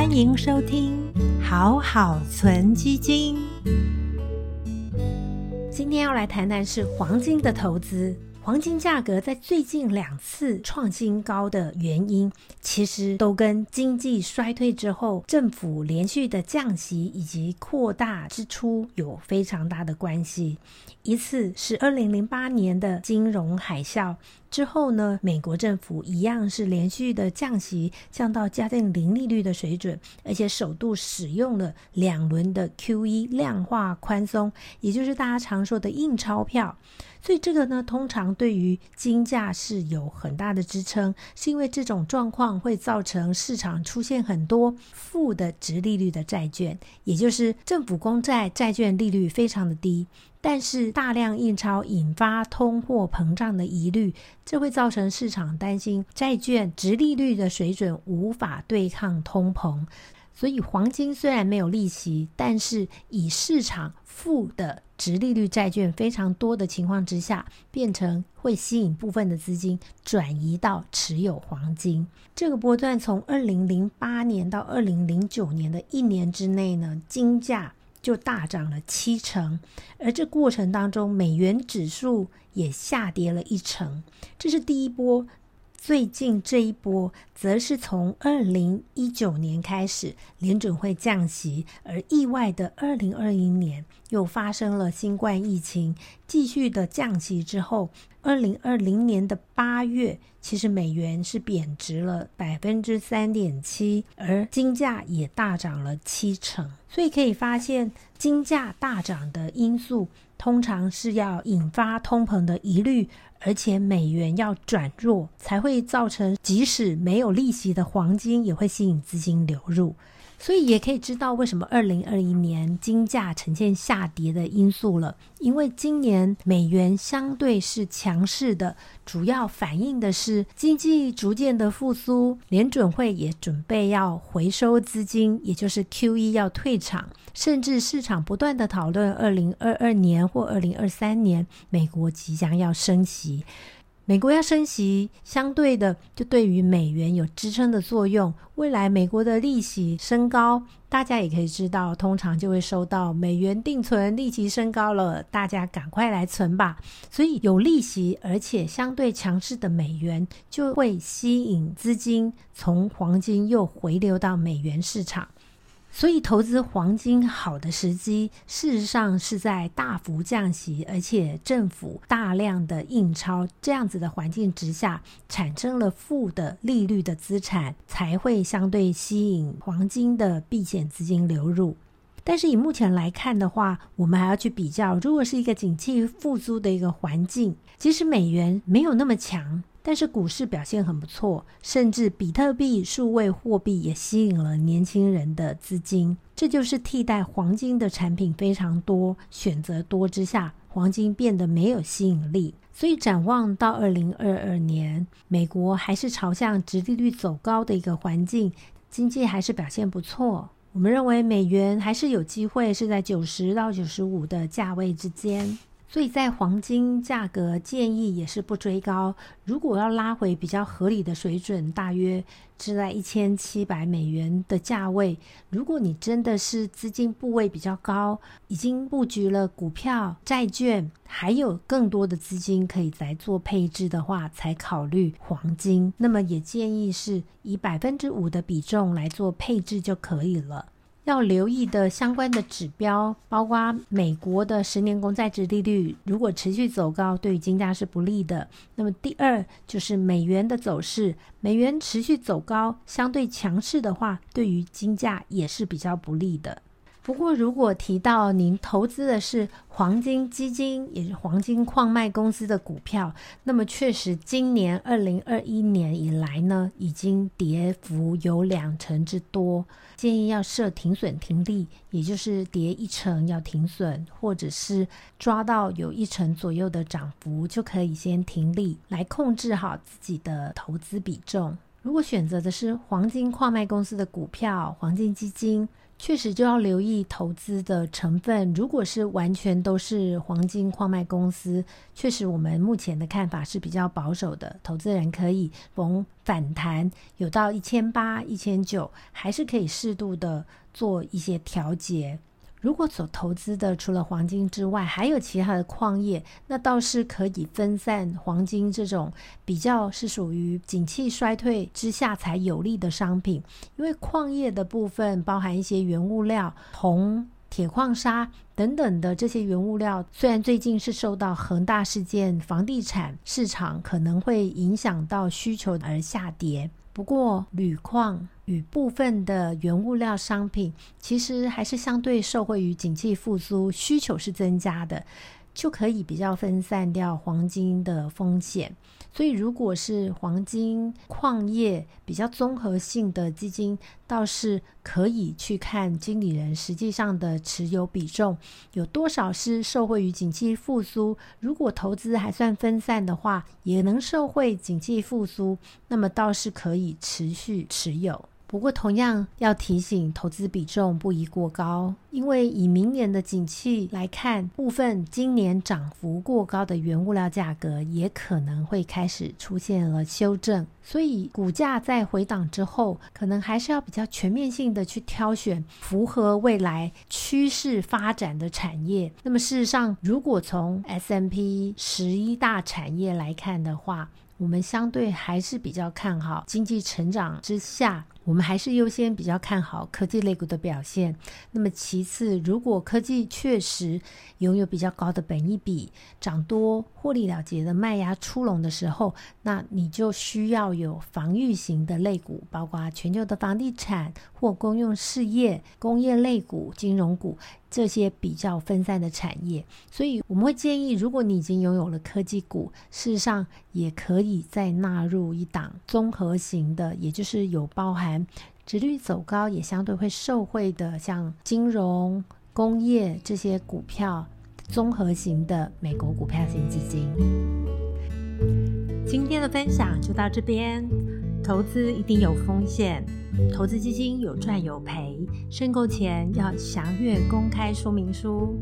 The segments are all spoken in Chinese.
欢迎收听好好存基金。今天要来谈谈是黄金的投资。黄金价格在最近两次创新高的原因，其实都跟经济衰退之后政府连续的降息以及扩大支出有非常大的关系。一次是二零零八年的金融海啸之后呢，美国政府一样是连续的降息，降到家庭零利率的水准，而且首度使用了两轮的 QE 量化宽松，也就是大家常说的印钞票。所以这个呢，通常对于金价是有很大的支撑，是因为这种状况会造成市场出现很多负的值利率的债券，也就是政府公债债券利率非常的低，但是大量印钞引发通货膨胀的疑虑，这会造成市场担心债券直利率的水准无法对抗通膨。所以黄金虽然没有利息，但是以市场负的直利率债券非常多的情况之下，变成会吸引部分的资金转移到持有黄金。这个波段从二零零八年到二零零九年的一年之内呢，金价就大涨了七成，而这过程当中，美元指数也下跌了一成。这是第一波。最近这一波，则是从二零一九年开始联准会降息，而意外的二零二一年又发生了新冠疫情，继续的降息之后，二零二零年的八月，其实美元是贬值了百分之三点七，而金价也大涨了七成，所以可以发现，金价大涨的因素通常是要引发通膨的疑虑。而且美元要转弱，才会造成即使没有利息的黄金也会吸引资金流入。所以也可以知道为什么二零二一年金价呈现下跌的因素了。因为今年美元相对是强势的，主要反映的是经济逐渐的复苏，联准会也准备要回收资金，也就是 Q E 要退场，甚至市场不断的讨论二零二二年或二零二三年美国即将要升息。美国要升息，相对的就对于美元有支撑的作用。未来美国的利息升高，大家也可以知道，通常就会收到美元定存利息升高了，大家赶快来存吧。所以有利息而且相对强势的美元，就会吸引资金从黄金又回流到美元市场。所以，投资黄金好的时机，事实上是在大幅降息，而且政府大量的印钞这样子的环境之下，产生了负的利率的资产，才会相对吸引黄金的避险资金流入。但是以目前来看的话，我们还要去比较，如果是一个景气复苏的一个环境，即使美元没有那么强。但是股市表现很不错，甚至比特币、数位货币也吸引了年轻人的资金。这就是替代黄金的产品非常多、选择多之下，黄金变得没有吸引力。所以展望到二零二二年，美国还是朝向直利率走高的一个环境，经济还是表现不错。我们认为美元还是有机会是在九十到九十五的价位之间。所以在黄金价格建议也是不追高，如果要拉回比较合理的水准，大约是在一千七百美元的价位。如果你真的是资金部位比较高，已经布局了股票、债券，还有更多的资金可以来做配置的话，才考虑黄金。那么也建议是以百分之五的比重来做配置就可以了。要留意的相关的指标，包括美国的十年公债值利率，如果持续走高，对于金价是不利的。那么第二就是美元的走势，美元持续走高，相对强势的话，对于金价也是比较不利的。不过，如果提到您投资的是黄金基金，也是黄金矿脉公司的股票，那么确实今年二零二一年以来呢，已经跌幅有两成之多。建议要设停损停利，也就是跌一成要停损，或者是抓到有一成左右的涨幅就可以先停利，来控制好自己的投资比重。如果选择的是黄金矿脉公司的股票、黄金基金。确实就要留意投资的成分。如果是完全都是黄金矿脉公司，确实我们目前的看法是比较保守的。投资人可以逢反弹有到一千八、一千九，还是可以适度的做一些调节。如果所投资的除了黄金之外，还有其他的矿业，那倒是可以分散黄金这种比较是属于景气衰退之下才有利的商品。因为矿业的部分包含一些原物料，铜、铁矿砂等等的这些原物料，虽然最近是受到恒大事件、房地产市场可能会影响到需求而下跌。不过，铝矿与部分的原物料商品，其实还是相对受惠于景气复苏，需求是增加的，就可以比较分散掉黄金的风险。所以，如果是黄金矿业比较综合性的基金，倒是可以去看经理人实际上的持有比重有多少是受惠于景气复苏。如果投资还算分散的话，也能受惠景气复苏，那么倒是可以持续持有。不过，同样要提醒，投资比重不宜过高，因为以明年的景气来看，部分今年涨幅过高的原物料价格也可能会开始出现了修正，所以股价在回档之后，可能还是要比较全面性的去挑选符合未来趋势发展的产业。那么，事实上，如果从 S M P 十一大产业来看的话，我们相对还是比较看好经济成长之下。我们还是优先比较看好科技类股的表现。那么其次，如果科技确实拥有比较高的本益比、涨多、获利了结的卖压出笼的时候，那你就需要有防御型的类股，包括全球的房地产或公用事业、工业类股、金融股。这些比较分散的产业，所以我们会建议，如果你已经拥有了科技股，事实上也可以再纳入一档综合型的，也就是有包含值率走高也相对会受惠的，像金融、工业这些股票综合型的美国股票型基金。今天的分享就到这边，投资一定有风险。投资基金有赚有赔，申购前要详阅公开说明书。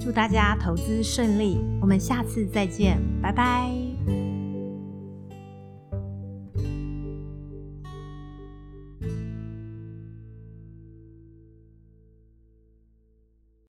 祝大家投资顺利，我们下次再见，拜拜。